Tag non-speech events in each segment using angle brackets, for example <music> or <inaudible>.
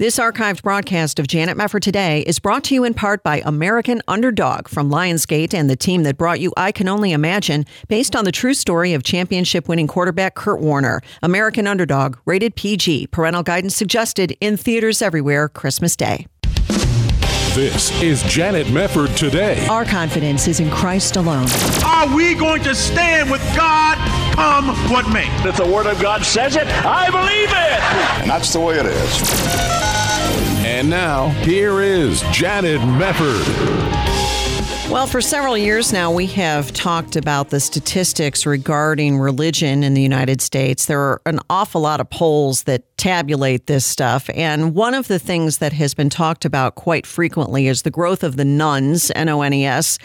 This archived broadcast of Janet Mefford Today is brought to you in part by American Underdog from Lionsgate and the team that brought you I Can Only Imagine, based on the true story of championship winning quarterback Kurt Warner. American Underdog, rated PG, parental guidance suggested in theaters everywhere Christmas Day. This is Janet Mefford Today. Our confidence is in Christ alone. Are we going to stand with God come what may? If the Word of God says it, I believe it. And that's the way it is. And now, here is Janet Mefford. Well, for several years now, we have talked about the statistics regarding religion in the United States. There are an awful lot of polls that tabulate this stuff. And one of the things that has been talked about quite frequently is the growth of the nones, N O N E S,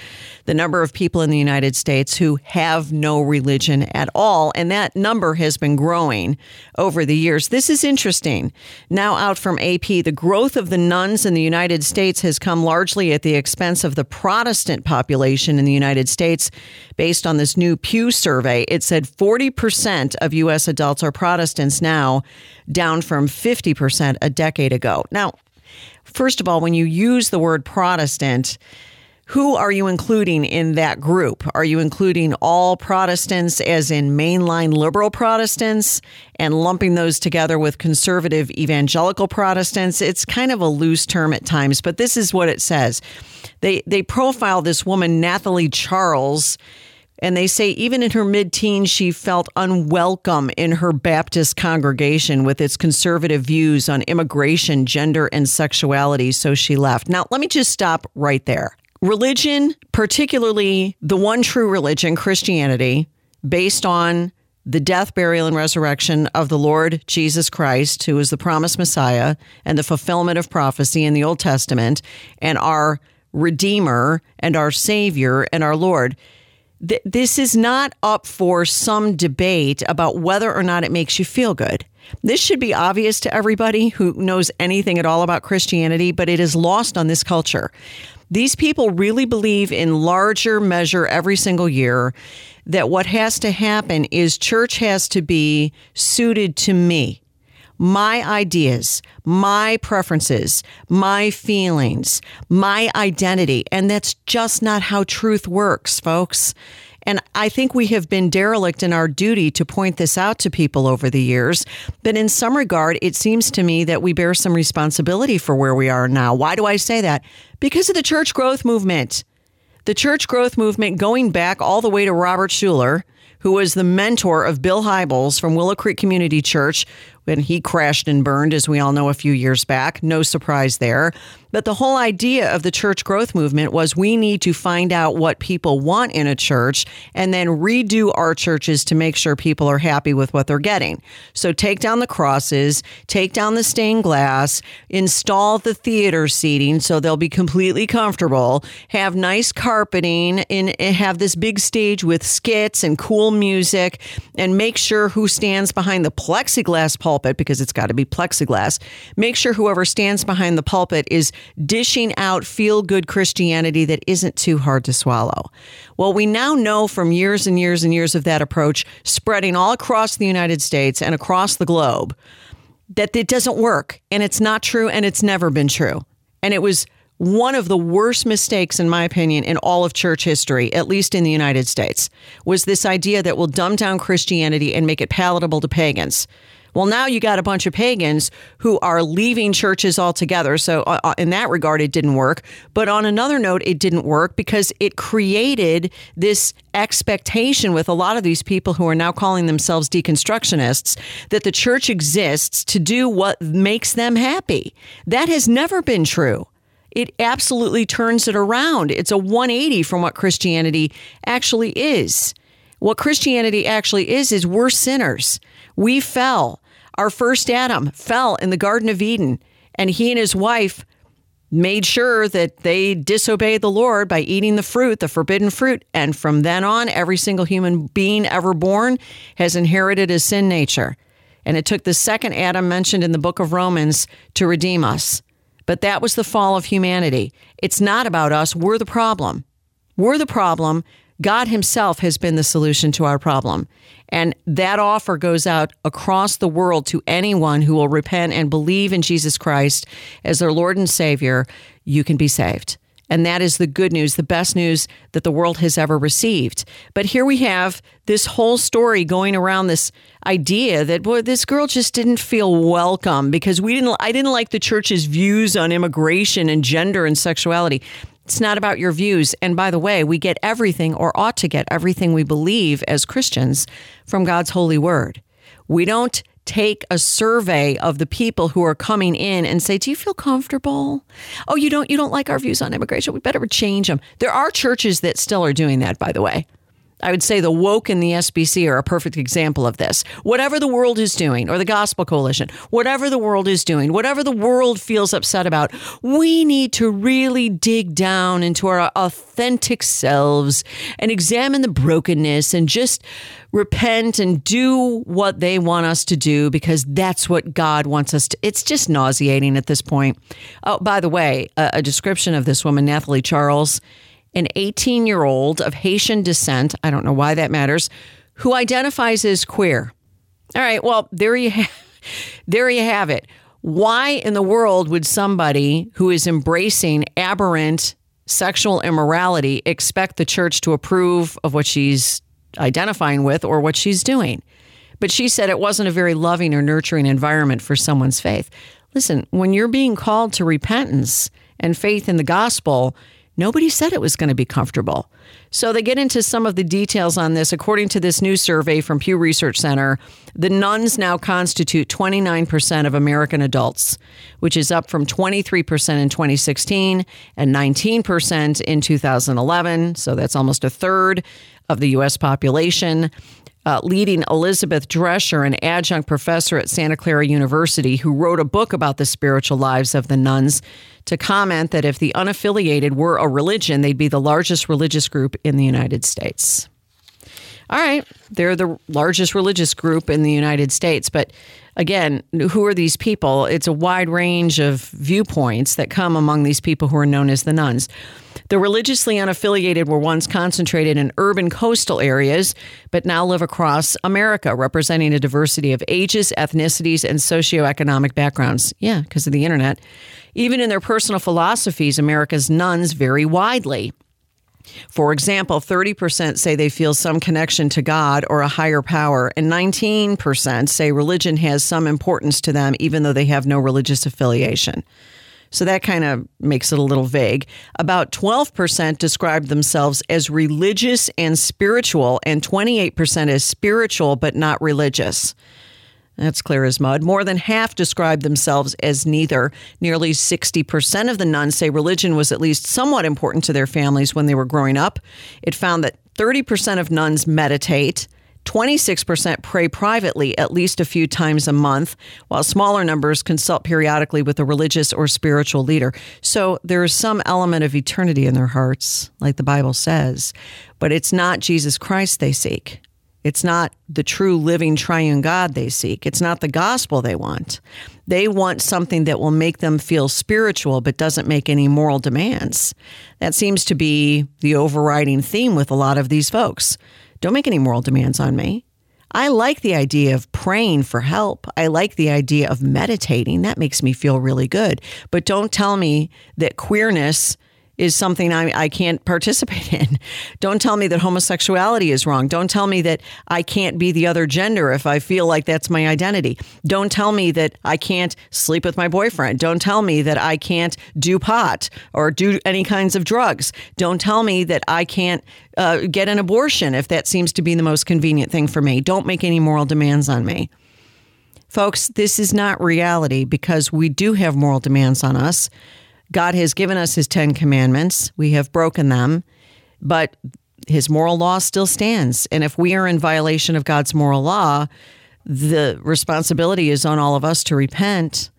the number of people in the United States who have no religion at all. And that number has been growing over the years. This is interesting. Now, out from AP, the growth of the nones in the United States has come largely at the expense of the Protestant population in the United States. Based on this new Pew survey, it said 40% of U.S. adults are Protestants now, down from 50% a decade ago. Now, first of all, when you use the word Protestant, who are you including in that group? Are you including all Protestants, as in mainline liberal Protestants, and lumping those together with conservative evangelical Protestants? It's kind of a loose term at times, but this is what it says. They they profile this woman, Nathalie Charles, and they say even in her mid teens, she felt unwelcome in her Baptist congregation with its conservative views on immigration, gender, and sexuality, so she left. Now, let me just stop right there. Religion, particularly the one true religion, Christianity, based on the death, burial, and resurrection of the Lord Jesus Christ, who is the promised Messiah and the fulfillment of prophecy in the Old Testament, and our Redeemer and our Savior and our Lord. This is not up for some debate about whether or not it makes you feel good. This should be obvious to everybody who knows anything at all about Christianity, but it is lost on this culture. These people really believe in larger measure every single year that what has to happen is church has to be suited to me, my ideas, my preferences, my feelings, my identity. And that's just not how truth works, folks. And I think we have been derelict in our duty to point this out to people over the years. But in some regard, it seems to me that we bear some responsibility for where we are now. Why do I say that? Because of the church growth movement. The church growth movement going back all the way to Robert Schuller, who was the mentor of Bill Hybels from Willow Creek Community Church, when he crashed and burned, as we all know, a few years back. No surprise there. But the whole idea of the church growth movement was we need to find out what people want in a church and then redo our churches to make sure people are happy with what they're getting. So take down the crosses, take down the stained glass, install the theater seating so they'll be completely comfortable, have nice carpeting, and have this big stage with skits and cool music, and make sure who stands behind the plexiglass pole pulpit because it's got to be plexiglass. Make sure whoever stands behind the pulpit is dishing out feel good Christianity that isn't too hard to swallow. Well, we now know from years and years and years of that approach spreading all across the United States and across the globe that it doesn't work and it's not true and it's never been true. And it was one of the worst mistakes, in my opinion, in all of church history, at least in the United States, was this idea that we'll dumb down Christianity and make it palatable to pagans. Well, now you got a bunch of pagans who are leaving churches altogether. So, uh, uh, in that regard, it didn't work. But on another note, it didn't work because it created this expectation with a lot of these people who are now calling themselves deconstructionists that the church exists to do what makes them happy. That has never been true it absolutely turns it around. It's a 180 from what Christianity actually is. What Christianity actually is, is we're sinners. We fell. Our first Adam fell in the Garden of Eden, and he and his wife made sure that they disobeyed the Lord by eating the fruit, the forbidden fruit. And from then on, every single human being ever born has inherited a sin nature. And it took the second Adam mentioned in the book of Romans to redeem us. But that was the fall of humanity. It's not about us. We're the problem. We're the problem God Himself has been the solution to our problem. And that offer goes out across the world to anyone who will repent and believe in Jesus Christ as their Lord and Savior. You can be saved. And that is the good news, the best news that the world has ever received. But here we have this whole story going around this idea that boy, this girl just didn't feel welcome because we didn't I didn't like the church's views on immigration and gender and sexuality. It's not about your views. And by the way, we get everything or ought to get everything we believe as Christians from God's holy word. We don't take a survey of the people who are coming in and say, "Do you feel comfortable? Oh, you don't you don't like our views on immigration? We better change them." There are churches that still are doing that, by the way. I would say the woke and the SBC are a perfect example of this. Whatever the world is doing, or the Gospel Coalition, whatever the world is doing, whatever the world feels upset about, we need to really dig down into our authentic selves and examine the brokenness and just repent and do what they want us to do because that's what God wants us to. It's just nauseating at this point. Oh, by the way, a, a description of this woman, Nathalie Charles an 18 year old of Haitian descent, I don't know why that matters, who identifies as queer. All right, well, there you, ha- <laughs> there you have it. Why in the world would somebody who is embracing aberrant sexual immorality expect the church to approve of what she's identifying with or what she's doing? But she said it wasn't a very loving or nurturing environment for someone's faith. Listen, when you're being called to repentance and faith in the gospel, Nobody said it was going to be comfortable. So they get into some of the details on this. According to this new survey from Pew Research Center, the nones now constitute 29% of American adults, which is up from 23% in 2016 and 19% in 2011. So that's almost a third of the U.S. population uh, leading Elizabeth Drescher, an adjunct professor at Santa Clara University, who wrote a book about the spiritual lives of the nones, to comment that if the unaffiliated were a religion, they'd be the largest religious group in the United States. All right, they're the largest religious group in the United States, but again, who are these people? It's a wide range of viewpoints that come among these people who are known as the nones. The religiously unaffiliated were once concentrated in urban coastal areas, but now live across America, representing a diversity of ages, ethnicities, and socioeconomic backgrounds. Yeah, because of the internet. Even in their personal philosophies, America's nones vary widely. For example, 30% say they feel some connection to God or a higher power, and 19% say religion has some importance to them, even though they have no religious affiliation. So that kind of makes it a little vague. About 12% describe themselves as religious and spiritual, and 28% as spiritual but not religious. That's clear as mud. More than half describe themselves as neither. Nearly 60% of the nones say religion was at least somewhat important to their families when they were growing up. It found that 30% of nones meditate. 26% pray privately at least a few times a month, while smaller numbers consult periodically with a religious or spiritual leader. So there is some element of eternity in their hearts, like the Bible says, but it's not Jesus Christ they seek. It's not the true living triune God they seek. It's not the gospel they want. They want something that will make them feel spiritual but doesn't make any moral demands. That seems to be the overriding theme with a lot of these folks. Don't make any moral demands on me. I like the idea of praying for help. I like the idea of meditating. That makes me feel really good. But don't tell me that queerness is something I, I can't participate in. <laughs> Don't tell me that homosexuality is wrong. Don't tell me that I can't be the other gender if I feel like that's my identity. Don't tell me that I can't sleep with my boyfriend. Don't tell me that I can't do pot or do any kinds of drugs. Don't tell me that I can't uh, get an abortion if that seems to be the most convenient thing for me. Don't make any moral demands on me. Folks, this is not reality because we do have moral demands on us. God has given us his 10 commandments. We have broken them, but his moral law still stands. And if we are in violation of God's moral law, the responsibility is on all of us to repent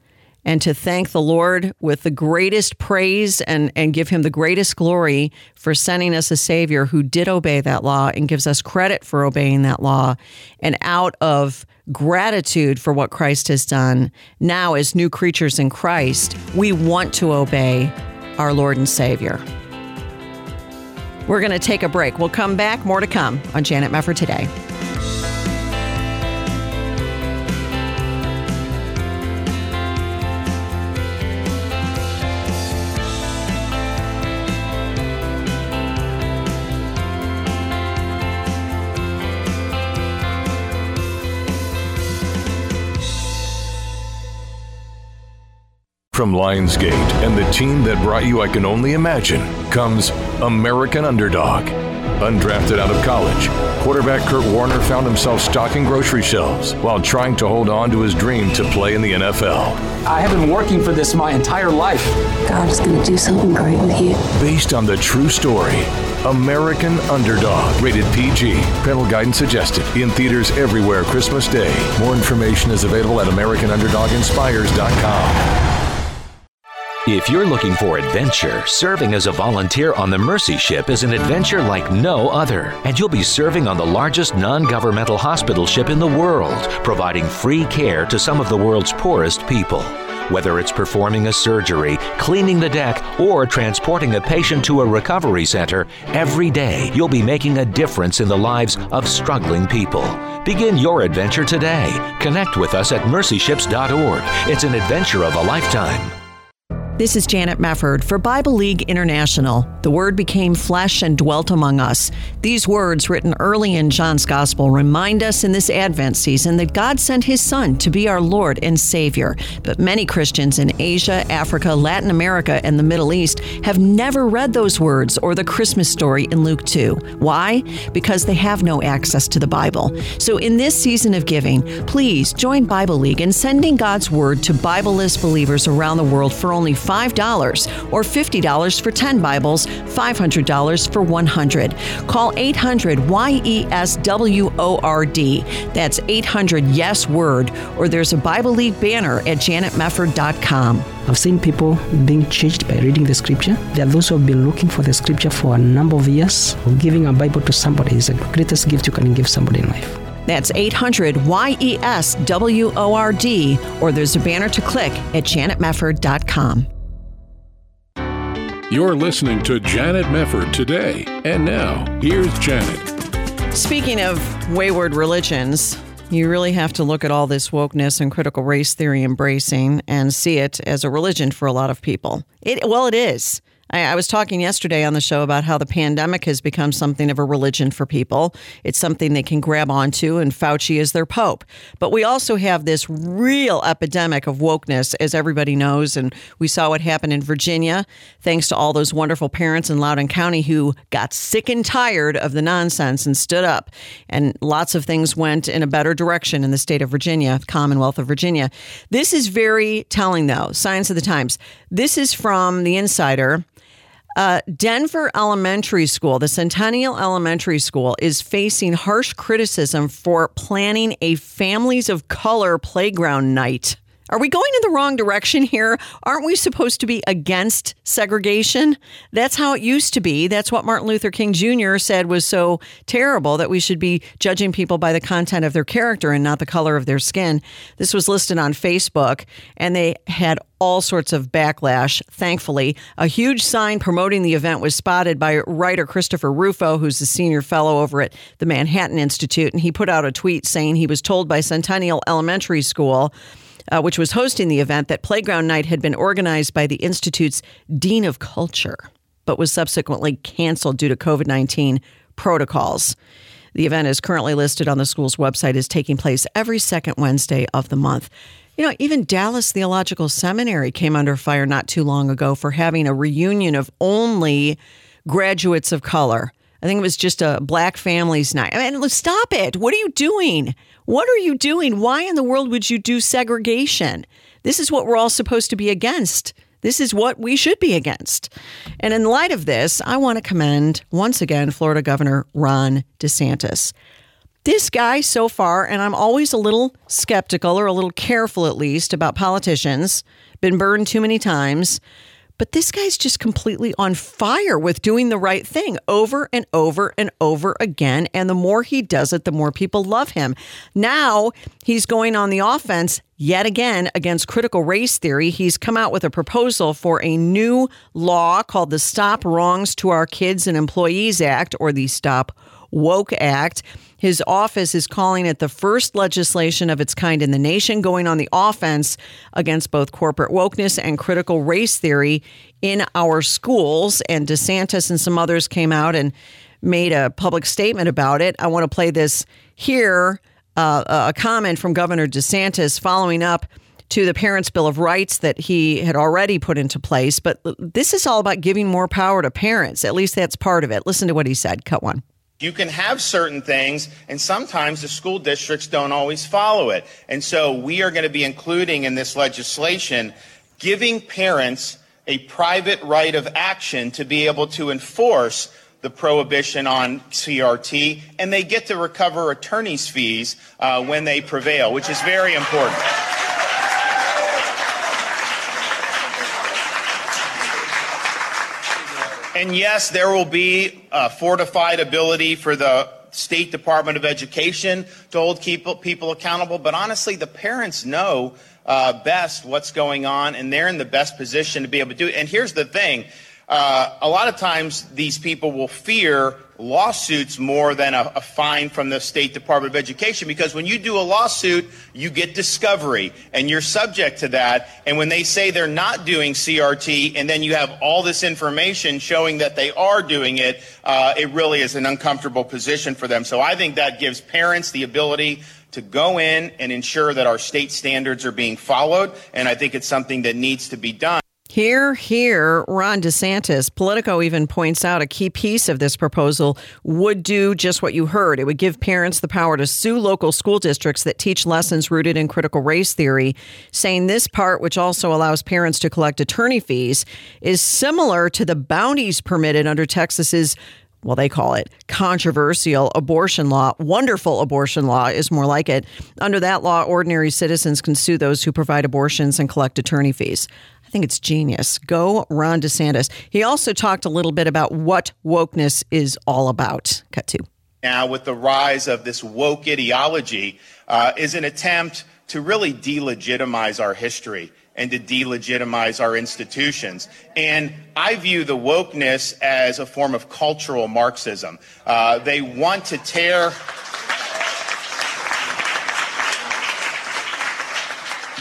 and to thank the Lord with the greatest praise and, and give him the greatest glory for sending us a Savior who did obey that law and gives us credit for obeying that law. And out of gratitude for what Christ has done, now as new creatures in Christ, we want to obey our Lord and Savior. We're going to take a break. We'll come back. More to come on Janet Mefford today. From Lionsgate and the team that brought you I Can Only Imagine comes American Underdog. Undrafted out of college, quarterback Kurt Warner found himself stocking grocery shelves while trying to hold on to his dream to play in the NFL. I have been working for this my entire life. God is going to do something great with you. Based on the true story, American Underdog, rated PG. Parental guidance suggested. In theaters everywhere Christmas Day. More information is available at AmericanUnderdogInspires.com. If you're looking for adventure, serving as a volunteer on the Mercy Ship is an adventure like no other. And you'll be serving on the largest non governmental hospital ship in the world, providing free care to some of the world's poorest people. Whether it's performing a surgery, cleaning the deck, or transporting a patient to a recovery center, every day you'll be making a difference in the lives of struggling people. Begin your adventure today. Connect with us at mercyships.org. It's an adventure of a lifetime. This is Janet Mefford for Bible League International. The Word became flesh and dwelt among us. These words, written early in John's Gospel, remind us in this Advent season that God sent His Son to be our Lord and Savior. But many Christians in Asia, Africa, Latin America, and the Middle East have never read those words or the Christmas story in Luke 2. Why? Because they have no access to the Bible. So in this season of giving, please join Bible League in sending God's Word to Bibleless believers around the world for only $5 or $50 for 10 Bibles, $500 for 100. Call 800 YESWORD. That's 800 Yes Word, or there's a Bible League banner at janetmefford.com. I've seen people being changed by reading the scripture. There are those who have been looking for the scripture for a number of years. Giving a Bible to somebody is the greatest gift you can give somebody in life. That's 800 YESWORD, or there's a banner to click at janetmefford.com. You're listening to Janet Mefford today. And now, here's Janet. Speaking of wayward religions, you really have to look at all this wokeness and critical race theory embracing and see it as a religion for a lot of people. It well, it is. I, I, was talking yesterday on the show about how the pandemic has become something of a religion for people. It's something they can grab onto, and Fauci is their pope. But we also have this real epidemic of wokeness, as everybody knows. And we saw what happened in Virginia, thanks to all those wonderful parents in Loudoun County who got sick and tired of the nonsense and stood up. And lots of things went in a better direction in the state of Virginia, Commonwealth of Virginia. This is very telling, though. Science of the Times. This is from The Insider. Uh, Denver Elementary School, the Centennial Elementary School, is facing harsh criticism for planning a Families of Color playground night. Are we going in the wrong direction here? Aren't we supposed to be against segregation? That's how it used to be. That's what Martin Luther King Jr. said was so terrible that we should be judging people by the content of their character and not the color of their skin. This was listed on Facebook, and they had all sorts of backlash, thankfully. A huge sign promoting the event was spotted by writer Christopher Rufo, who's a senior fellow over at the Manhattan Institute, and he put out a tweet saying he was told by Centennial Elementary School uh, which was hosting the event, that Playground Night had been organized by the Institute's Dean of Culture, but was subsequently canceled due to COVID 19 protocols. The event is currently listed on the school's website as taking place every second Wednesday of the month. You know, even Dallas Theological Seminary came under fire not too long ago for having a reunion of only graduates of color. I think it was just a black families night. I mean, stop it. What are you doing? What are you doing? Why in the world would you do segregation? This is what we're all supposed to be against. This is what we should be against. And in light of this, I want to commend once again Florida Governor Ron DeSantis. This guy, so far, and I'm always a little skeptical or a little careful at least about politicians, been burned too many times. But this guy's just completely on fire with doing the right thing over and over and over again. And the more he does it, the more people love him. Now he's going on the offense yet again against critical race theory. He's come out with a proposal for a new law called the Stop Wrongs to Our Kids and Employees Act or the Stop Woke Act. His office is calling it the first legislation of its kind in the nation, going on the offense against both corporate wokeness and critical race theory in our schools. And DeSantis and some others came out and made a public statement about it. I want to play this here uh, a comment from Governor DeSantis following up to the Parents' Bill of Rights that he had already put into place. But this is all about giving more power to parents. At least that's part of it. Listen to what he said. Cut one. You can have certain things, and sometimes the school districts don't always follow it. And so we are going to be including in this legislation giving parents a private right of action to be able to enforce the prohibition on CRT, and they get to recover attorney's fees uh, when they prevail, which is very important. And yes, there will be a fortified ability for the State Department of Education to hold people, accountable, but honestly, the parents know uh, best what's going on, and they're in the best position to be able to do it. And here's the thing uh, a lot of times these people will fear lawsuits more than a, a, fine from the State Department of Education because when you do a lawsuit, you get discovery and you're subject to that. And when they say they're not doing CRT and then you have all this information showing that they are doing it, uh, it really is an uncomfortable position for them. So I think that gives parents the ability to go in and ensure that our state standards are being followed. And I think it's something that needs to be done. Hear, hear, Ron DeSantis. Politico even points out a key piece of this proposal would do just what you heard. It would give parents the power to sue local school districts that teach lessons rooted in critical race theory, saying this part, which also allows parents to collect attorney fees, is similar to the bounties permitted under Texas's well, they call it controversial abortion law. Wonderful abortion law is more like it. Under that law, ordinary citizens can sue those who provide abortions and collect attorney fees think it's genius. Go Ron DeSantis. He also talked a little bit about what wokeness is all about. Cut two. Now, with the rise of this woke ideology, uh, is an attempt to really delegitimize our history and to delegitimize our institutions. And I view the wokeness as a form of cultural Marxism. Uh, they want to tear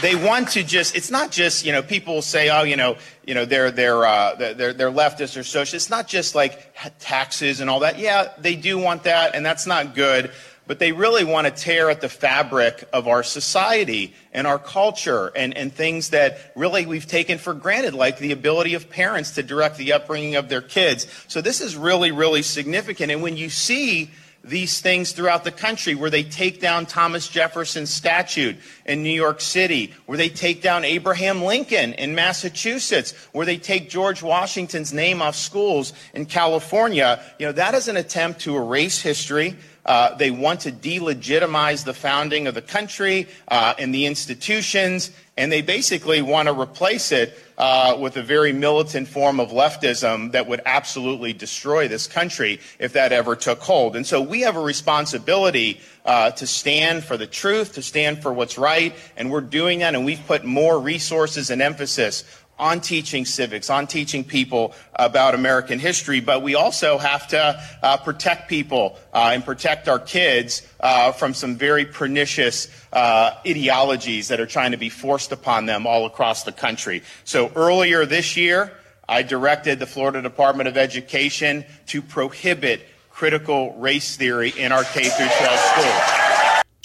they want to just it's not just you know people say oh you know you know they're they're uh, they're they're leftists or socialists it's not just like taxes and all that yeah they do want that and that's not good but they really want to tear at the fabric of our society and our culture and, and things that really we've taken for granted, like the ability of parents to direct the upbringing of their kids. So this is really, really significant. And when you see these things throughout the country where they take down Thomas Jefferson's statue in New York City, where they take down Abraham Lincoln in Massachusetts, where they take George Washington's name off schools in California. You know, that is an attempt to erase history. Uh, they want to delegitimize the founding of the country uh, and the institutions, and they basically want to replace it uh, with a very militant form of leftism that would absolutely destroy this country if that ever took hold. And so we have a responsibility uh, to stand for the truth, to stand for what's right, and we're doing that, and we've put more resources and emphasis on teaching civics, on teaching people about American history, but we also have to uh, protect people uh, and protect our kids uh, from some very pernicious uh, ideologies that are trying to be forced upon them all across the country. So earlier this year, I directed the Florida Department of Education to prohibit critical race theory in our K through 12 schools.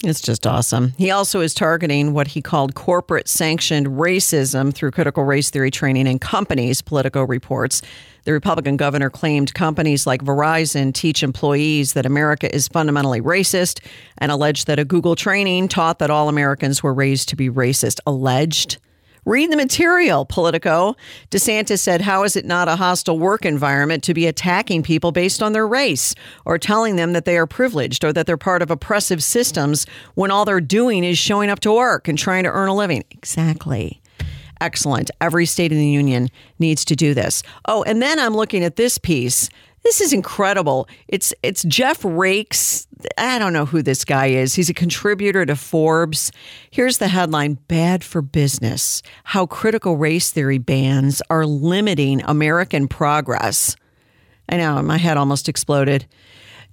It's just awesome. He also is targeting what he called corporate sanctioned racism through critical race theory training in companies, Politico reports. The Republican governor claimed companies like Verizon teach employees that America is fundamentally racist and alleged that a Google training taught that all Americans were raised to be racist. Alleged? Read the material, Politico. DeSantis said, How is it not a hostile work environment to be attacking people based on their race or telling them that they are privileged or that they're part of oppressive systems when all they're doing is showing up to work and trying to earn a living? Exactly. excellent. Every state in the union needs to do this. Oh, and then I'm looking at this piece. This is incredible. It's it's Jeff Raikes. I don't know who this guy is. He's a contributor to Forbes. Here's the headline Bad for Business How Critical Race Theory Bans Are Limiting American Progress. I know, my head almost exploded.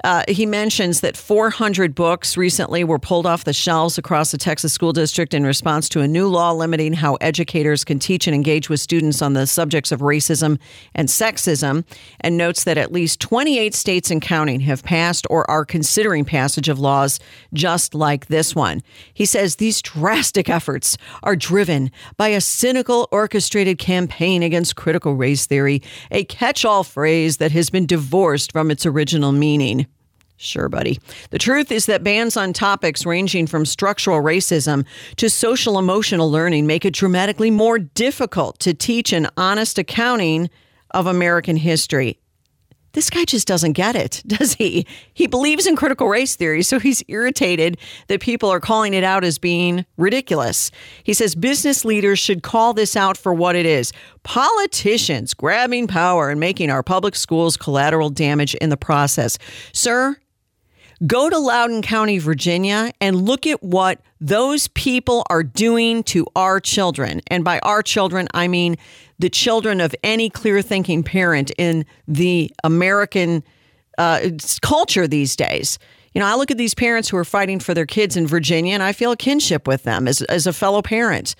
Uh, he mentions that 400 books recently were pulled off the shelves across the Texas school district in response to a new law limiting how educators can teach and engage with students on the subjects of racism and sexism, and notes that at least 28 states and counting have passed or are considering passage of laws just like this one. He says these drastic efforts are driven by a cynical, orchestrated campaign against critical race theory, a catch all phrase that has been divorced from its original meaning. Sure, buddy. The truth is that bans on topics ranging from structural racism to social emotional learning make it dramatically more difficult to teach an honest accounting of American history. This guy just doesn't get it, <laughs> does he? He believes in critical race theory, so he's irritated that people are calling it out as being ridiculous. He says business leaders should call this out for what it is politicians grabbing power and making our public schools collateral damage in the process. Sir, Go to Loudoun County, Virginia, and look at what those people are doing to our children. And by our children, I mean the children of any clear thinking parent in the American uh, culture these days. You know, I look at these parents who are fighting for their kids in Virginia and I feel a kinship with them as, as a fellow parent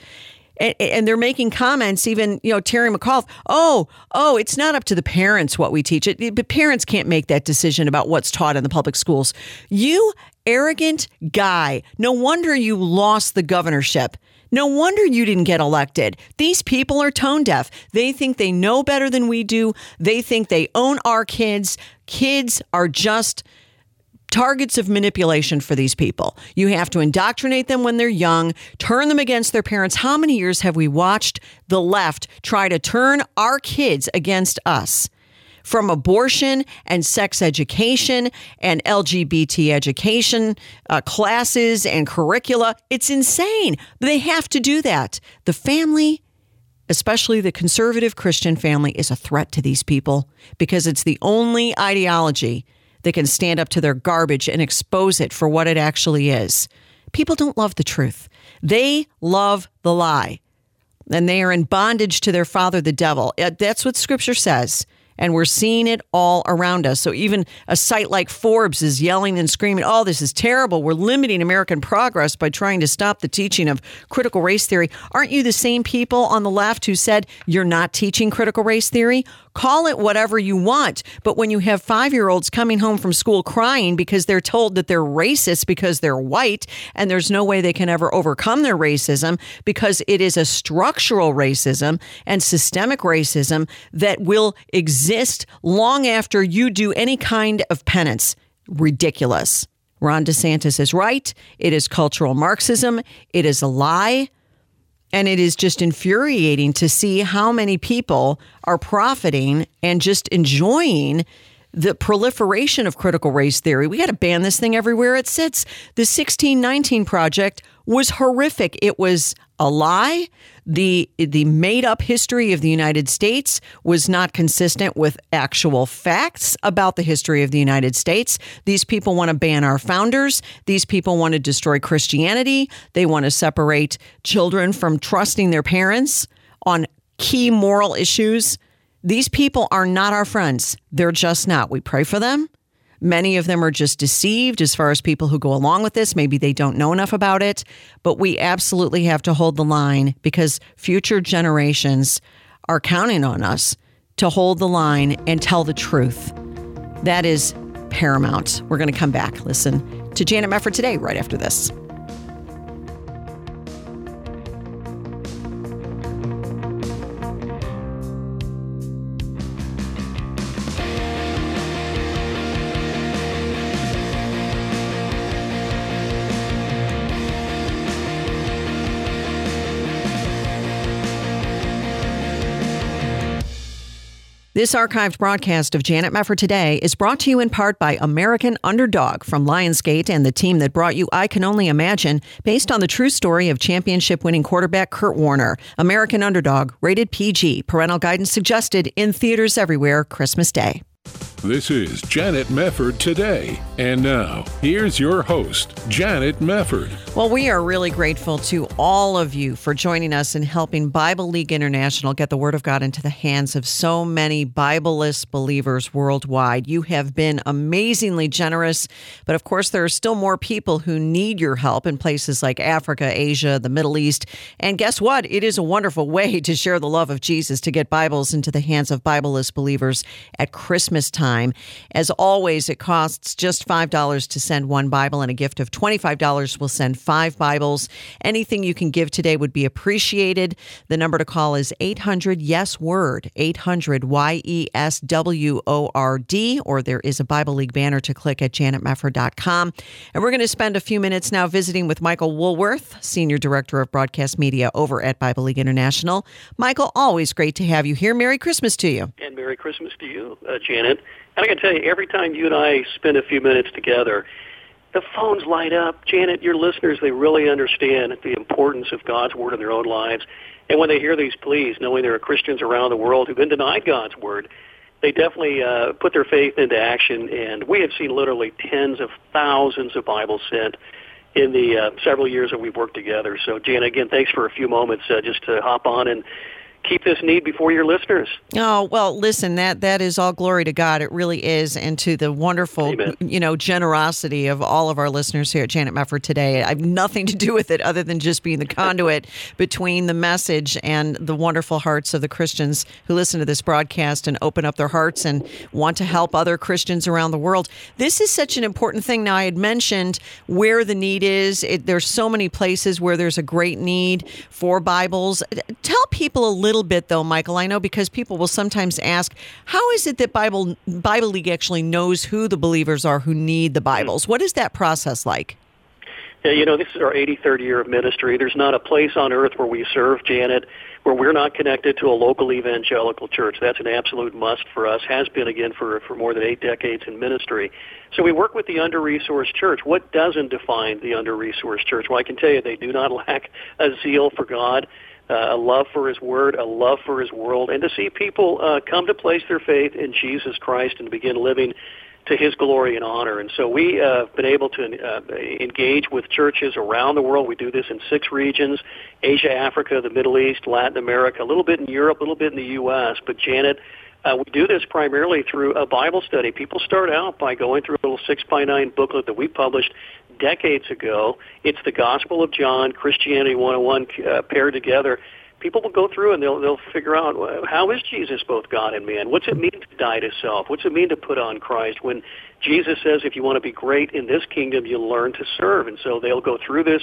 and, and, they're making comments. Even you know Terry McAuliffe. Oh, oh, it's not up to the parents what we teach. It, but parents can't make that decision about what's taught in the public schools. You arrogant guy. No wonder you lost the governorship. No wonder you didn't get elected. These people are tone deaf. They think they know better than we do. They think they own our kids. Kids are just targets of manipulation for these people. You have to indoctrinate them when they're young, turn them against their parents. How many years have we watched the left try to turn our kids against us? From abortion and sex education and LGBT education uh, classes and curricula. It's insane. They have to do that. The family especially the conservative Christian family, is a threat to these people because it's the only ideology that can stand up to their garbage and expose it for what it actually is. People don't love the truth, they love the lie. And they are in bondage to their father, the devil. Uh, that's what scripture says and we're seeing it all around us. So even a site like Forbes is yelling and screaming, "Oh, this is terrible. We're limiting American progress by trying to stop the teaching of critical race theory." Aren't you the same people on the left who said you're not teaching critical race theory? Call it whatever you want, but when you have 5-year-olds coming home from school crying because they're told that they're racist because they're white and there's no way they can ever overcome their racism because it is a structural racism and systemic racism that will exist long after you do any kind of penance. Ridiculous. Ron DeSantis is right. It is cultural Marxism. It is a lie. And it is just infuriating to see how many people are profiting and just enjoying the proliferation of critical race theory. We got to ban this thing everywhere it sits. The 1619 Project was horrific. It was a lie. The the made up history of the United States was not consistent with actual facts about the history of the United States. These people want to ban our founders. These people want to destroy Christianity. They want to separate children from trusting their parents on key moral issues. These people are not our friends. They're just not. We pray for them. Many of them are just deceived as far as people who go along with this. Maybe they don't know enough about it, but we absolutely have to hold the line because future generations are counting on us to hold the line and tell the truth. That is paramount. We're going to come back. Listen to Janet Mefford today, right after this. This archived broadcast of Janet Mefford Today is brought to you in part by American Underdog from Lionsgate and the team that brought you I Can Only Imagine, based on the true story of championship winning quarterback Kurt Warner. American Underdog, rated PG, parental guidance suggested in theaters everywhere Christmas Day. This is Janet Mefford today. And now, here's your host, Janet Mefford. Well, we are really grateful to all of you for joining us in helping Bible League International get the Word of God into the hands of so many Bibleless believers worldwide. You have been amazingly generous, but of course, there are still more people who need your help in places like Africa, Asia, the Middle East. And guess what? It is a wonderful way to share the love of Jesus, to get Bibles into the hands of Bibleless believers at Christmas time. As always, it costs just $5 to send one Bible, and a gift of $25 will send five Bibles. Anything you can give today would be appreciated. The number to call is 800 Yes Word, 800 Y E S W O R D, or there is a Bible League banner to click at janetmefford.com. And we're going to spend a few minutes now visiting with Michael Woolworth, Senior Director of Broadcast Media over at Bible League International. Michael, always great to have you here. Merry Christmas to you. And Merry Christmas to you, uh, Janet. And I can tell you, every time you and I spend a few minutes together, the phones light up. Janet, your listeners, they really understand the importance of God's Word in their own lives. And when they hear these pleas, knowing there are Christians around the world who've been denied God's Word, they definitely uh, put their faith into action. And we have seen literally tens of thousands of Bibles sent in the uh, several years that we've worked together. So, Janet, again, thanks for a few moments uh, just to hop on and keep this need before your listeners. Oh well, listen that that is all glory to God. It really is, and to the wonderful Amen. you know generosity of all of our listeners here at Janet Mefford today. I have nothing to do with it other than just being the conduit <laughs> between the message and the wonderful hearts of the Christians who listen to this broadcast and open up their hearts and want to help other Christians around the world. This is such an important thing. Now I had mentioned where the need is. It, there's so many places where there's a great need for Bibles. Tell people a little bit though, Michael. I know because people will sometimes ask, how is it that Bible Bible League actually knows who the believers are who need the hmm. Bibles? What is that process like? Yeah, you know, this is our 83rd year of ministry. There's not a place on earth where we serve, Janet, where we're not connected to a local evangelical church. That's an absolute must for us, has been again for, for more than eight decades in ministry. So we work with the under-resourced church. What doesn't define the under-resourced church? Well, I can tell you they do not <laughs> lack a zeal for God. Uh, a love for His Word, a love for His world, and to see people uh, come to place their faith in Jesus Christ and begin living to His glory and honor. And so we uh, have been able to uh, engage with churches around the world. We do this in six regions, Asia, Africa, the Middle East, Latin America, a little bit in Europe, a little bit in the U.S. But Janet, uh, we do this primarily through a Bible study. People start out by going through a little six by nine booklet that we published decades ago. It's the Gospel of John, Christianity 101 uh, paired together. People will go through and they'll they'll figure out well, how is Jesus both God and man? What's it mean to die to self? What's it mean to put on Christ? When Jesus says, if you want to be great in this kingdom, you'll learn to serve. And so they'll go through this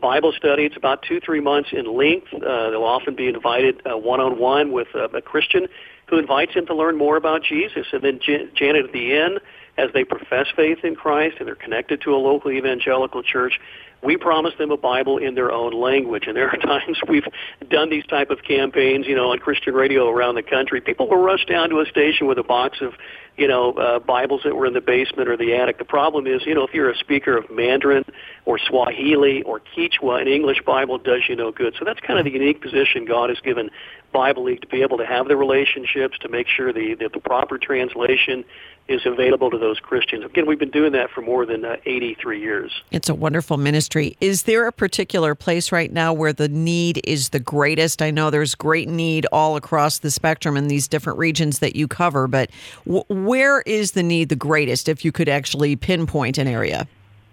Bible study. It's about two, three months in length. Uh, they'll often be invited uh, one-on-one with uh, a Christian who invites them to learn more about Jesus. And then Jan- Janet, at the end, as they profess faith in Christ and they're connected to a local evangelical church, we promise them a Bible in their own language. And there are <laughs> times we've done these type of campaigns, you know, on Christian radio around the country. People will rush down to a station with a box of, you know, uh, Bibles that were in the basement or the attic. The problem is, you know, if you're a speaker of Mandarin or Swahili or Quechua, an English Bible does you no good. So that's kind of the unique position God has given Bible League to be able to have the relationships, to make sure the, that the proper translation is available to those Christians. Again, we've been doing that for more than uh, 83 years. It's a wonderful ministry. Is there a particular place right now where the need is the greatest? I know there's great need all across the spectrum in these different regions that you cover, but w- where is the need the greatest if you could actually pinpoint an area?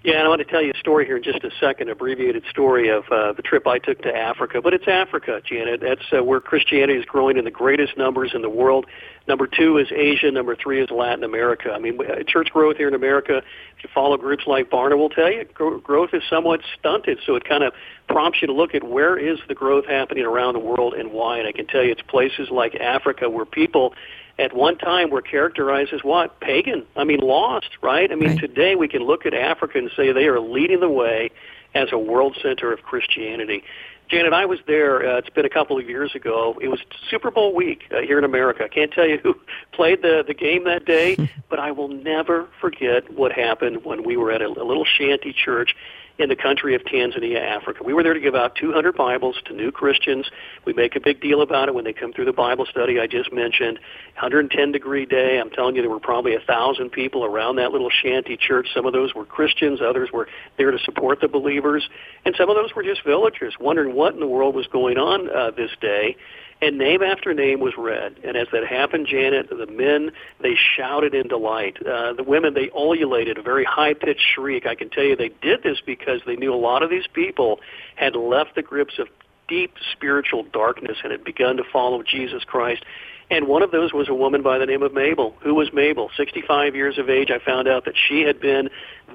Yeah, and I want to tell you a story here in just a second, abbreviated story of uh, the trip I took to Africa. But it's Africa, Janet. That's uh, where Christianity is growing in the greatest numbers in the world. Number two is Asia. Number three is Latin America. I mean, uh, church growth here in America, if you follow groups like Barna will tell you, growth is somewhat stunted. So it kind of prompts you to look at where is the growth happening around the world and why. And I can tell you it's places like Africa where people at one time were characterized as what? Pagan. I mean, lost, right? I mean, Right. today we can look at Africa and say they are leading the way as a world center of Christianity. Janet, I was there. Uh, it's been a couple of years ago. It was Super Bowl week uh, here in America. I can't tell you who <laughs> played the the game that day, <laughs> but I will never forget what happened when we were at a, a little shanty church in the country of Tanzania, Africa. We were there to give out 200 Bibles to new Christians. We make a big deal about it when they come through the Bible study I just mentioned. 110 degree day. I'm telling you, there were probably a thousand people around that little shanty church. Some of those were Christians, others were there to support the believers, and some of those were just villagers wondering what in the world was going on uh, this day and name after name was read. And as that happened, Janet, the men, they shouted in delight. Uh, the women, they ululated a very high-pitched shriek. I can tell you they did this because they knew a lot of these people had left the grips of deep spiritual darkness and had begun to follow Jesus Christ. And one of those was a woman by the name of Mabel. Who was Mabel? 65 years of age. I found out that she had been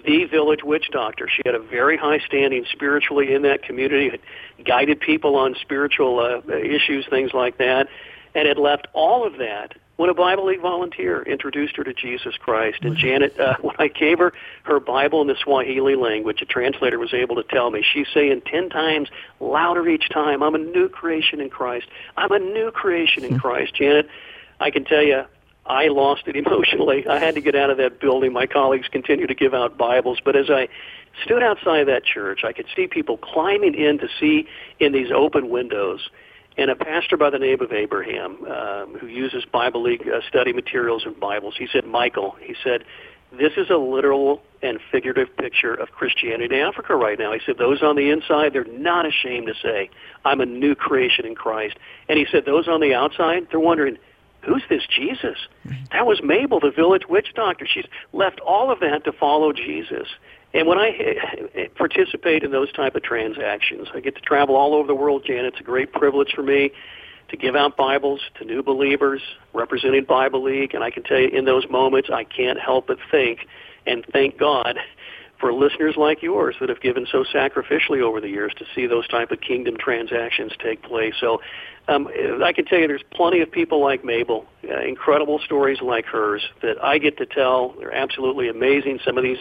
the village witch doctor. She had a very high standing spiritually in that community, had guided people on spiritual uh, issues, things like that, and had left all of that when a Bible League volunteer introduced her to Jesus Christ. And Janet, uh, <laughs> when I gave her her Bible in the Swahili language, a translator was able to tell me, she's saying 10 times louder each time, I'm a new creation in Christ. I'm a new creation in Christ. Janet, I can tell you, I lost it <laughs> emotionally. I had to get out of that building. My colleagues continue to give out Bibles, but as I stood outside that church, I could see people climbing in to see in these open windows and a pastor by the name of Abraham, um, who uses Bible League uh, study materials and Bibles. He said, Michael, he said, this is a literal and figurative picture of Christianity in Africa right now. He said, those on the inside, they're not ashamed to say, I'm a new creation in Christ. And he said, those on the outside, they're wondering, who's this Jesus? That was Mabel, the village witch doctor. She's left all of that to follow Jesus. And when I eh, eh, participate in those type of transactions, I get to travel all over the world, Janet. It's a great privilege for me to give out Bibles to new believers representing Bible League. And I can tell you in those moments, I can't help but think and thank God for listeners like yours that have given so sacrificially over the years to see those type of kingdom transactions take place. So um, I can tell you there's plenty of people like Mabel, uh, incredible stories like hers that I get to tell. They're absolutely amazing. Some of these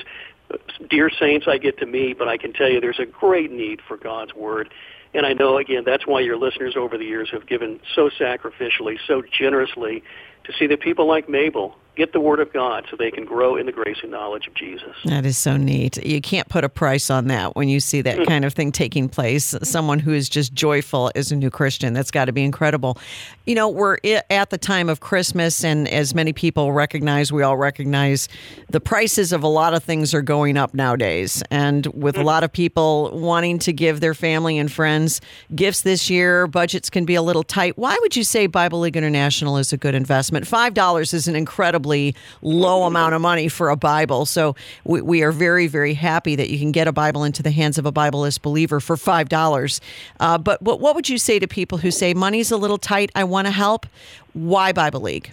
dear saints I get to meet, but I can tell you there's a great need for God's Word. And I know, again, that's why your listeners over the years have given so sacrificially, so generously to see that people like Mabel get the Word of God so they can grow in the grace and knowledge of Jesus. That is so neat. You can't put a price on that when you see that mm. kind of thing taking place. Someone who is just joyful as a new Christian, that's got to be incredible. You know, we're at the time of Christmas, and as many people recognize, we all recognize the prices of a lot of things are going up nowadays. And with a mm. lot of people wanting to give their family and friends gifts this year, budgets can be a little tight. Why would you say Bible League International is a good investment? $5 is an incredible incredibly low amount of money for a Bible. So we, we are very, very happy that you can get a Bible into the hands of a Bibleless believer for $5. Uh, but, but what would you say to people who say money's a little tight, I want to help? Why Bible League?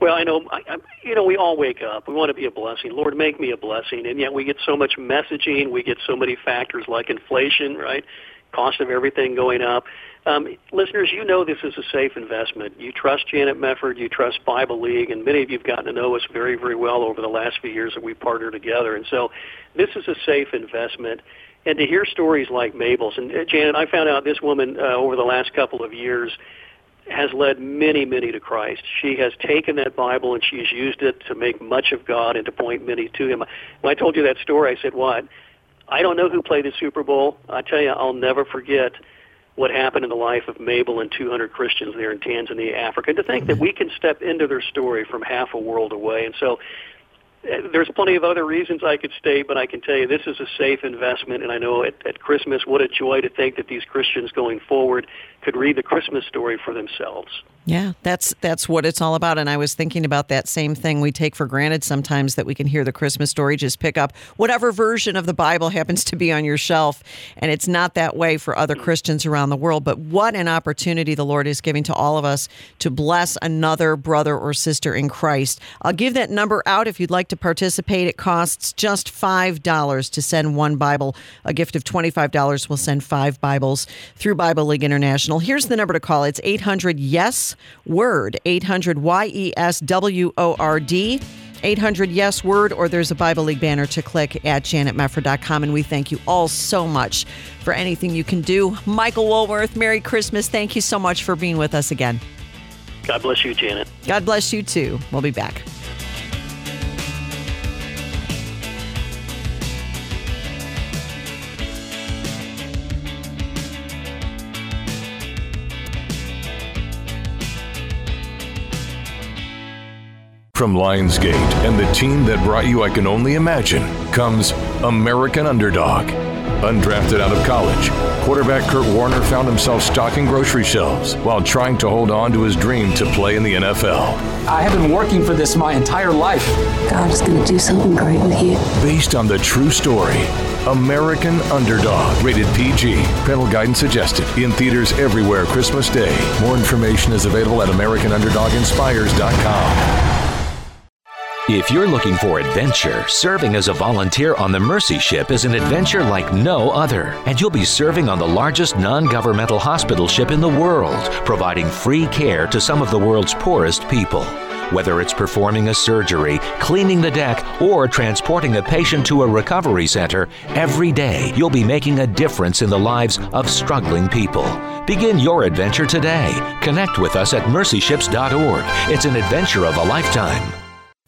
Well, I know, I, I, you know, we all wake up. We want to be a blessing. Lord, make me a blessing. And yet we get so much messaging. We get so many factors like inflation, right? Cost of everything going up. Um, listeners, you know this is a safe investment. You trust Janet Mefford, you trust Bible League, and many of you have gotten to know us very, very well over the last few years that we partnered together. And so this is a safe investment. And to hear stories like Mabel's, and uh, Janet, I found out this woman uh, over the last couple of years has led many, many to Christ. She has taken that Bible and she's used it to make much of God and to point many to Him. When I told you that story, I said, "What? I don't know who played the Super Bowl. I tell you, I'll never forget." what happened in the life of Mabel and 200 Christians there in Tanzania, Africa, and to think that we can step into their story from half a world away. And so uh, there's plenty of other reasons I could state, but I can tell you this is a safe investment. And I know at, at Christmas, what a joy to think that these Christians going forward could read the Christmas story for themselves. Yeah, that's that's what it's all about. And I was thinking about that same thing we take for granted sometimes that we can hear the Christmas story, just pick up whatever version of the Bible <laughs> happens to be on your shelf. And it's not that way for other Christians around the world. But what an opportunity the Lord is giving to all of us to bless another brother or sister in Christ. I'll give that number out if you'd like to participate. It costs just $5 to send one Bible. A gift of $25 will send five Bibles through Bible League International. Here's the number to call. It's 800 YES WORD, 800 Y E S W O R D. 800 Yes Word, or there's a Bible League banner to click at janetmefford.com. And we thank you all so much for anything you can do. Michael Woolworth, Merry Christmas. Thank you so much for being with us again. God bless you, Janet. God bless you too. We'll be back. From Lionsgate and the team that brought you I Can Only Imagine comes American Underdog. Undrafted out of college, quarterback Kurt Warner found himself stocking grocery shelves while trying to hold on to his dream to play in the NFL. I have been working for this my entire life. God is going to do something great with you. Based on the true story, American Underdog, rated PG. Parental guidance suggested. In theaters everywhere Christmas Day. More information is available at AmericanUnderdogInspires.com. If you're looking for adventure, serving as a volunteer on the Mercy Ship is an adventure like no other. And you'll be serving on the largest non governmental hospital ship in the world, providing free care to some of the world's poorest people. Whether it's performing a surgery, cleaning the deck, or transporting a patient to a recovery center, every day you'll be making a difference in the lives of struggling people. Begin your adventure today. Connect with us at mercyships.org. It's an adventure of a lifetime.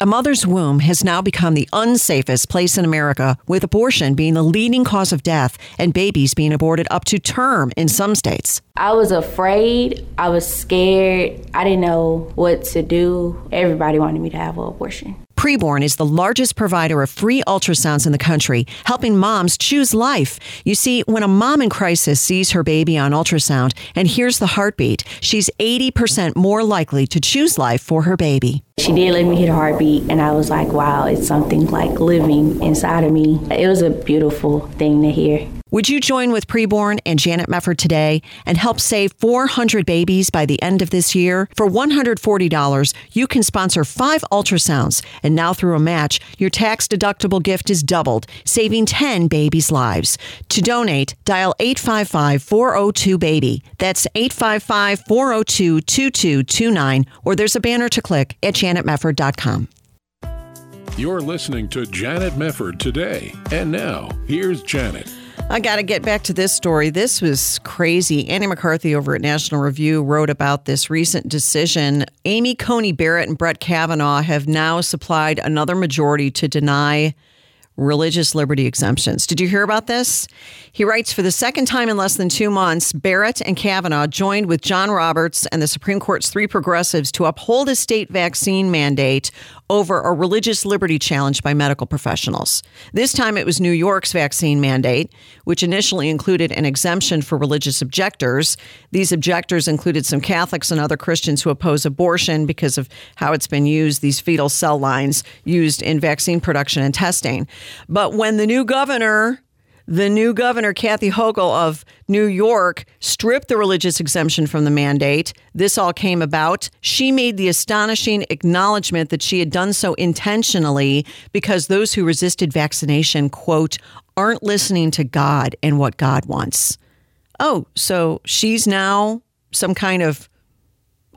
A mother's womb has now become the unsafest place in America, with abortion being the leading cause of death and babies being aborted up to term in some states. I was afraid. I was scared. I didn't know what to do. Everybody wanted me to have an abortion. Preborn is the largest provider of free ultrasounds in the country, helping moms choose life. You see, when a mom in crisis sees her baby on ultrasound and hears the heartbeat, she's 80% more likely to choose life for her baby. She did let me hear the heartbeat, and I was like, wow, it's something like living inside of me. It was a beautiful thing to hear. Would you join with Preborn and Janet Mefford today and help save 400 babies by the end of this year? For $140, you can sponsor five ultrasounds. And now, through a match, your tax deductible gift is doubled, saving 10 babies' lives. To donate, dial 855 402 BABY. That's 855 402 2229, or there's a banner to click at janetmefford.com. You're listening to Janet Mefford today. And now, here's Janet. I got to get back to this story. This was crazy. Andy McCarthy over at National Review wrote about this recent decision. Amy Coney Barrett and Brett Kavanaugh have now supplied another majority to deny religious liberty exemptions. Did you hear about this? He writes For the second time in less than two months, Barrett and Kavanaugh joined with John Roberts and the Supreme Court's three progressives to uphold a state vaccine mandate over a religious liberty challenge by medical professionals. This time it was New York's vaccine mandate, which initially included an exemption for religious objectors. These objectors included some Catholics and other Christians who oppose abortion because of how it's been used, these fetal cell lines used in vaccine production and testing. But when the new governor the new governor, Kathy Hochul of New York, stripped the religious exemption from the mandate. This all came about. She made the astonishing acknowledgement that she had done so intentionally because those who resisted vaccination, quote, aren't listening to God and what God wants. Oh, so she's now some kind of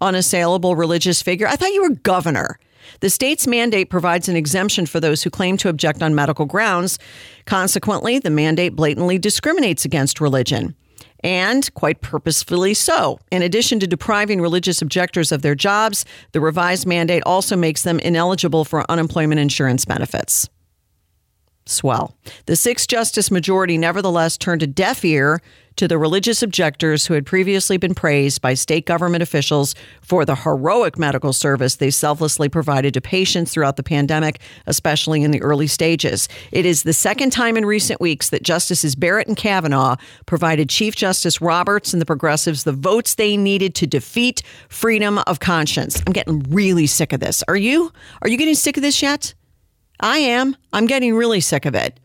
unassailable religious figure? I thought you were governor. The state's mandate provides an exemption for those who claim to object on medical grounds. Consequently, the mandate blatantly discriminates against religion. And quite purposefully so. In addition to depriving religious objectors of their jobs, the revised mandate also makes them ineligible for unemployment insurance benefits. Swell. The six justice majority nevertheless turned a deaf ear to the religious objectors who had previously been praised by state government officials for the heroic medical service they selflessly provided to patients throughout the pandemic, especially in the early stages. It is the second time in recent weeks that Justices Barrett and Kavanaugh provided Chief Justice Roberts and the progressives the votes they needed to defeat freedom of conscience. I'm getting really sick of this. Are you? Are you getting sick of this yet? I am. I'm getting really sick of it.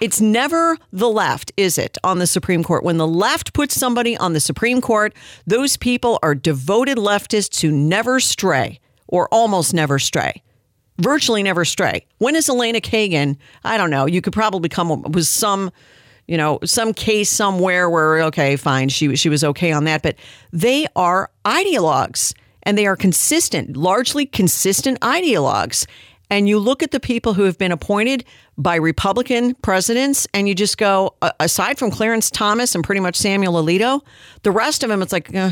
It's never the left, is it, on the Supreme Court? When the left puts somebody on the Supreme Court, those people are devoted leftists who never stray or almost never stray. Virtually never stray. When is Elena Kagan? I don't know. You could probably come up with some, you know, some case somewhere where okay, fine, she she was okay on that, but they are ideologues and they are consistent, largely consistent ideologues. And you look at the people who have been appointed by Republican presidents, and you just go, aside from Clarence Thomas and pretty much Samuel Alito, the rest of them, it's like, uh,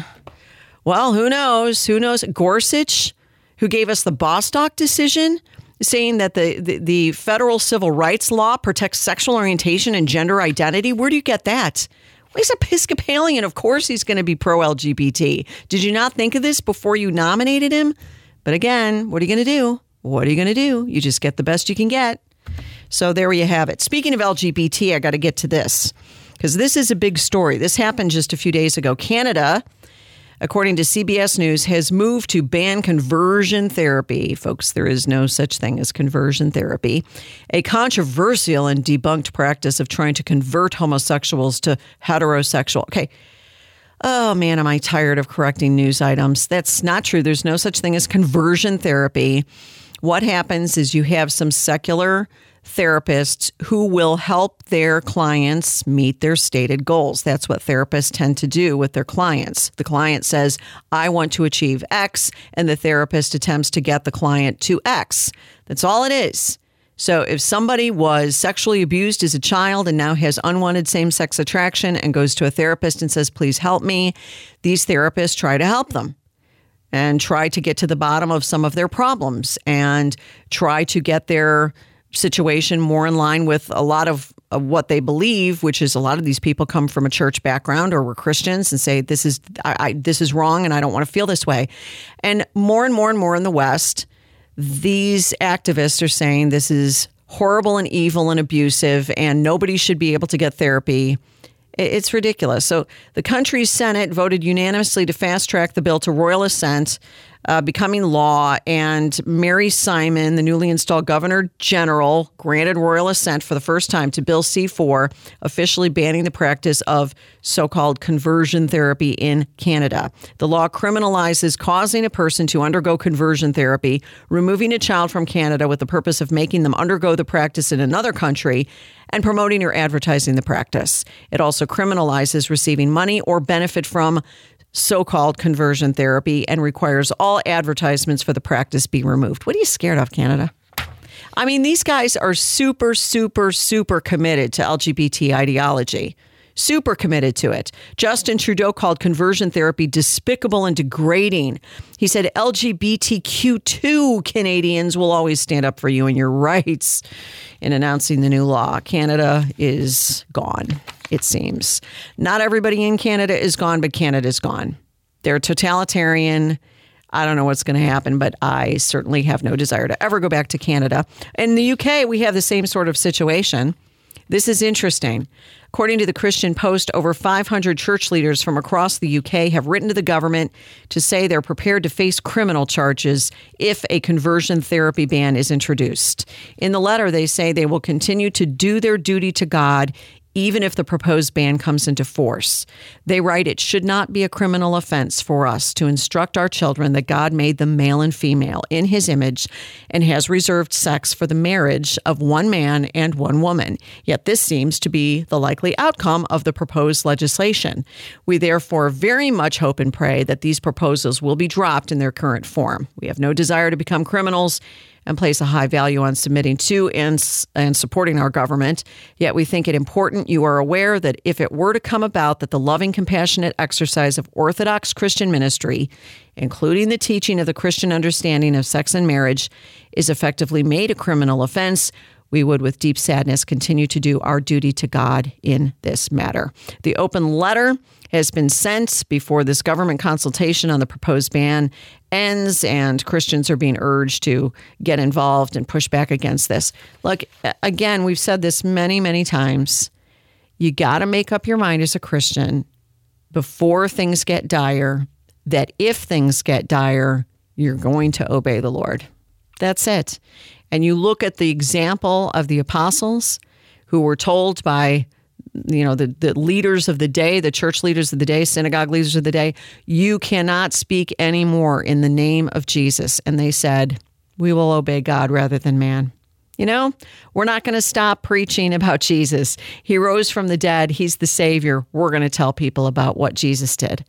well, who knows? Who knows? Gorsuch, who gave us the Bostock decision, saying that the, the, the federal civil rights law protects sexual orientation and gender identity. Where do you get that? He's Episcopalian. Of course, he's going to be pro LGBT. Did you not think of this before you nominated him? But again, what are you going to do? What are you going to do? You just get the best you can get. So there you have it. Speaking of LGBT, I got to get to this because this is a big story. This happened just a few days ago. Canada according to CBS News, has moved to ban conversion therapy. Folks, there is no such thing as conversion therapy, a controversial and debunked practice of trying to convert homosexuals to heterosexual. Okay. Oh man, am I tired of correcting news items? That's not true. There's no such thing as conversion therapy. What happens is you have some secular therapists who will help their clients meet their stated goals. That's what therapists tend to do with their clients. The client says, I want to achieve X, and the therapist attempts to get the client to X. That's all it is. So if somebody was sexually abused as a child and now has unwanted same sex attraction and goes to a therapist and says, please help me, these therapists try to help them and try to get to the bottom of some of their problems and try to get their situation more in line with a lot of, of, what they believe, which is a lot of these people come from a church background or were Christians and say this is I, I, this is wrong and I don't want to feel this way. And more and more and more in the West, these activists are saying this is horrible and evil and abusive, and nobody should be able to get therapy. It's ridiculous. So the country's Senate voted unanimously to fast track the bill to royal assent uh, becoming law. And Mary Simon, the newly installed Governor General, granted royal assent for the first time to Bill C 4, officially banning the practice of so called conversion therapy in Canada. The law criminalizes causing a person to undergo conversion therapy, removing a child from Canada with the purpose of making them undergo the practice in another country, and promoting or advertising the practice. It also criminalizes receiving money or benefit from so called conversion therapy and requires all advertisements for the practice be removed. What are you scared of, Canada? I mean, these guys are super, super, super committed to LGBT ideology super committed to it. Justin Trudeau called conversion therapy despicable and degrading. He said LGBTQ2 Canadians will always stand up for you and your rights in announcing the new law. Canada is gone it seems. Not everybody in Canada is gone, but Canada's gone. They're totalitarian. I don't know what's going to happen, but I certainly have no desire to ever go back to Canada. In the UK, we have the same sort of situation. This is interesting. According to the Christian Post, over 500 church leaders from across the UK have written to the government to say they're prepared to face criminal charges if a conversion therapy ban is introduced. In the letter, they say they will continue to do their duty to God even if the proposed ban comes into force. They write it should not be a criminal offense for us to instruct our children that God made them male and female in his image and has reserved sex for the marriage of one man and one woman. Yet this seems to be the likely outcome of the proposed legislation. We therefore very much hope and pray that these proposals will be dropped in their current form. We have no desire to become criminals and place a high value on submitting to and, and supporting our government. Yet we think it important you are aware that if it were to come about that the loving, compassionate exercise of Orthodox Christian ministry, including the teaching of the Christian understanding of sex and marriage, is effectively made a criminal offense, we would, with deep sadness, continue to do our duty to God in this matter. The open letter has been sent before this government consultation on the proposed ban ends, and Christians are being urged to get involved and push back against this. Look, again, we've said this many, many times. You got to make up your mind as a Christian before things get dire that if things get dire, you're going to obey the Lord. That's it. And you look at the example of the apostles who were told by you know the, the leaders of the day the church leaders of the day synagogue leaders of the day you cannot speak anymore in the name of jesus. And they said we will obey god rather than man. You know we're not going to stop preaching about jesus. He rose from the dead. He's the savior. We're going to tell people about what jesus did.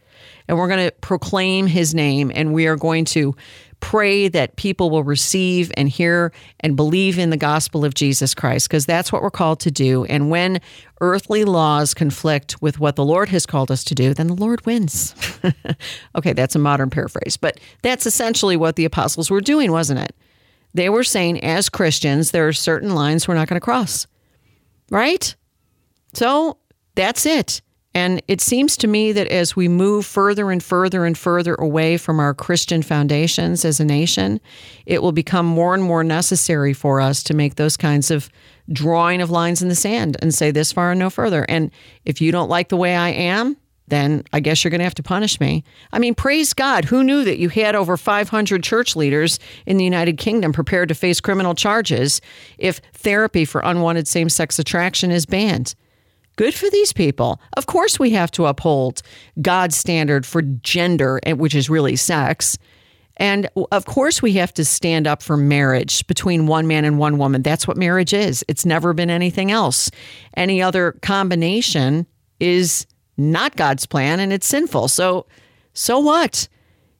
And we're going to proclaim his name and we are going to pray that people will receive and hear and believe in the gospel of Jesus Christ, because that's what we're called to do. And when earthly laws conflict with what the Lord has called us to do, then the Lord wins. <laughs> okay, that's a modern paraphrase, but that's essentially what the apostles were doing, wasn't it? They were saying, as Christians, there are certain lines we're not going to cross, right? So that's it. And it seems to me that as we move further and further and further away from our Christian foundations as a nation, it will become more and more necessary for us to make those kinds of drawing of lines in the sand and say this far and no further. And if you don't like the way I am, then I guess you're going to have to punish me. I mean, praise God. Who knew that you had over 500 church leaders in the United Kingdom prepared to face criminal charges if therapy for unwanted same sex attraction is banned? Good for these people. Of course, we have to uphold God's standard for gender, which is really sex. And of course, we have to stand up for marriage between one man and one woman. That's what marriage is. It's never been anything else. Any other combination is not God's plan and it's sinful. So, so what?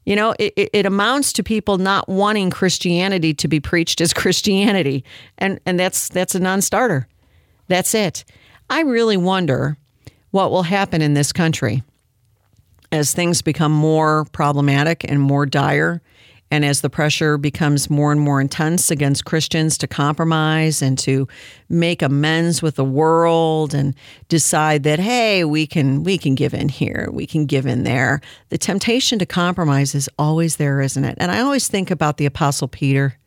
You know, it, it, amounts to people not wanting Christianity to be preached as <laughs> Christianity, and and that's that's a non-starter. That's it. I really wonder what will happen in this country as things become more problematic and more dire, and as the pressure becomes more and more intense against Christians to compromise and to make amends with the world and decide that hey, we can we can give in here, we can give in there. The temptation to compromise is always there, isn't it? And I always think about the apostle Peter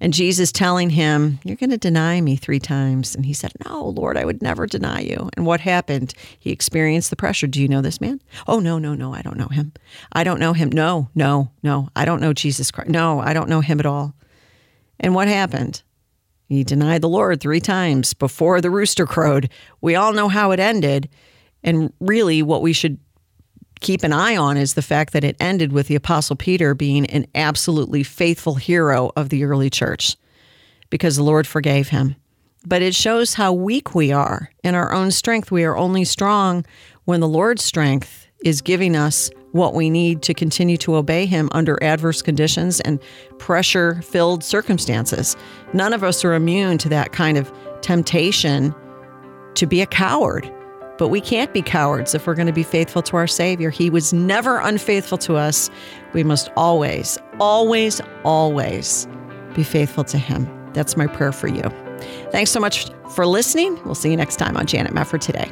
and Jesus telling him, You're going to deny me three times. And he said, No, Lord, I would never deny you. And what happened? He experienced the pressure. Do you know this man? Oh, no, no, no, I don't know him. I don't know him. No, no, no, I don't know Jesus Christ. No, I don't know him at all. And what happened? He denied the Lord three times before the rooster crowed. We all know how it ended. And really, what we should keep an eye on is the fact that it ended with the Apostle Peter being an absolutely faithful hero of the early church because the Lord forgave him. But it shows how weak we are in our own strength. We are only strong when the Lord's strength is giving us what we need to continue to obey Him under adverse conditions and pressure filled circumstances. None of us are immune to that kind of temptation to be a coward but we can't be cowards if we're going to be faithful to our Savior. He was never unfaithful to us. We must always, always, always be faithful to Him. That's my prayer for you. Thanks so much for listening. We'll see you next time on Janet Mefford Today.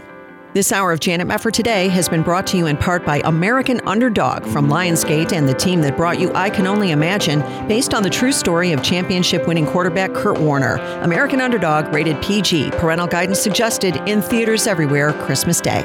This hour of Janet Mefford Today has been brought to you in part by American Underdog from Lionsgate and the team that brought you I Can Only Imagine, based on the true story of championship winning quarterback Kurt Warner. American Underdog rated PG, parental guidance suggested in theaters everywhere Christmas Day.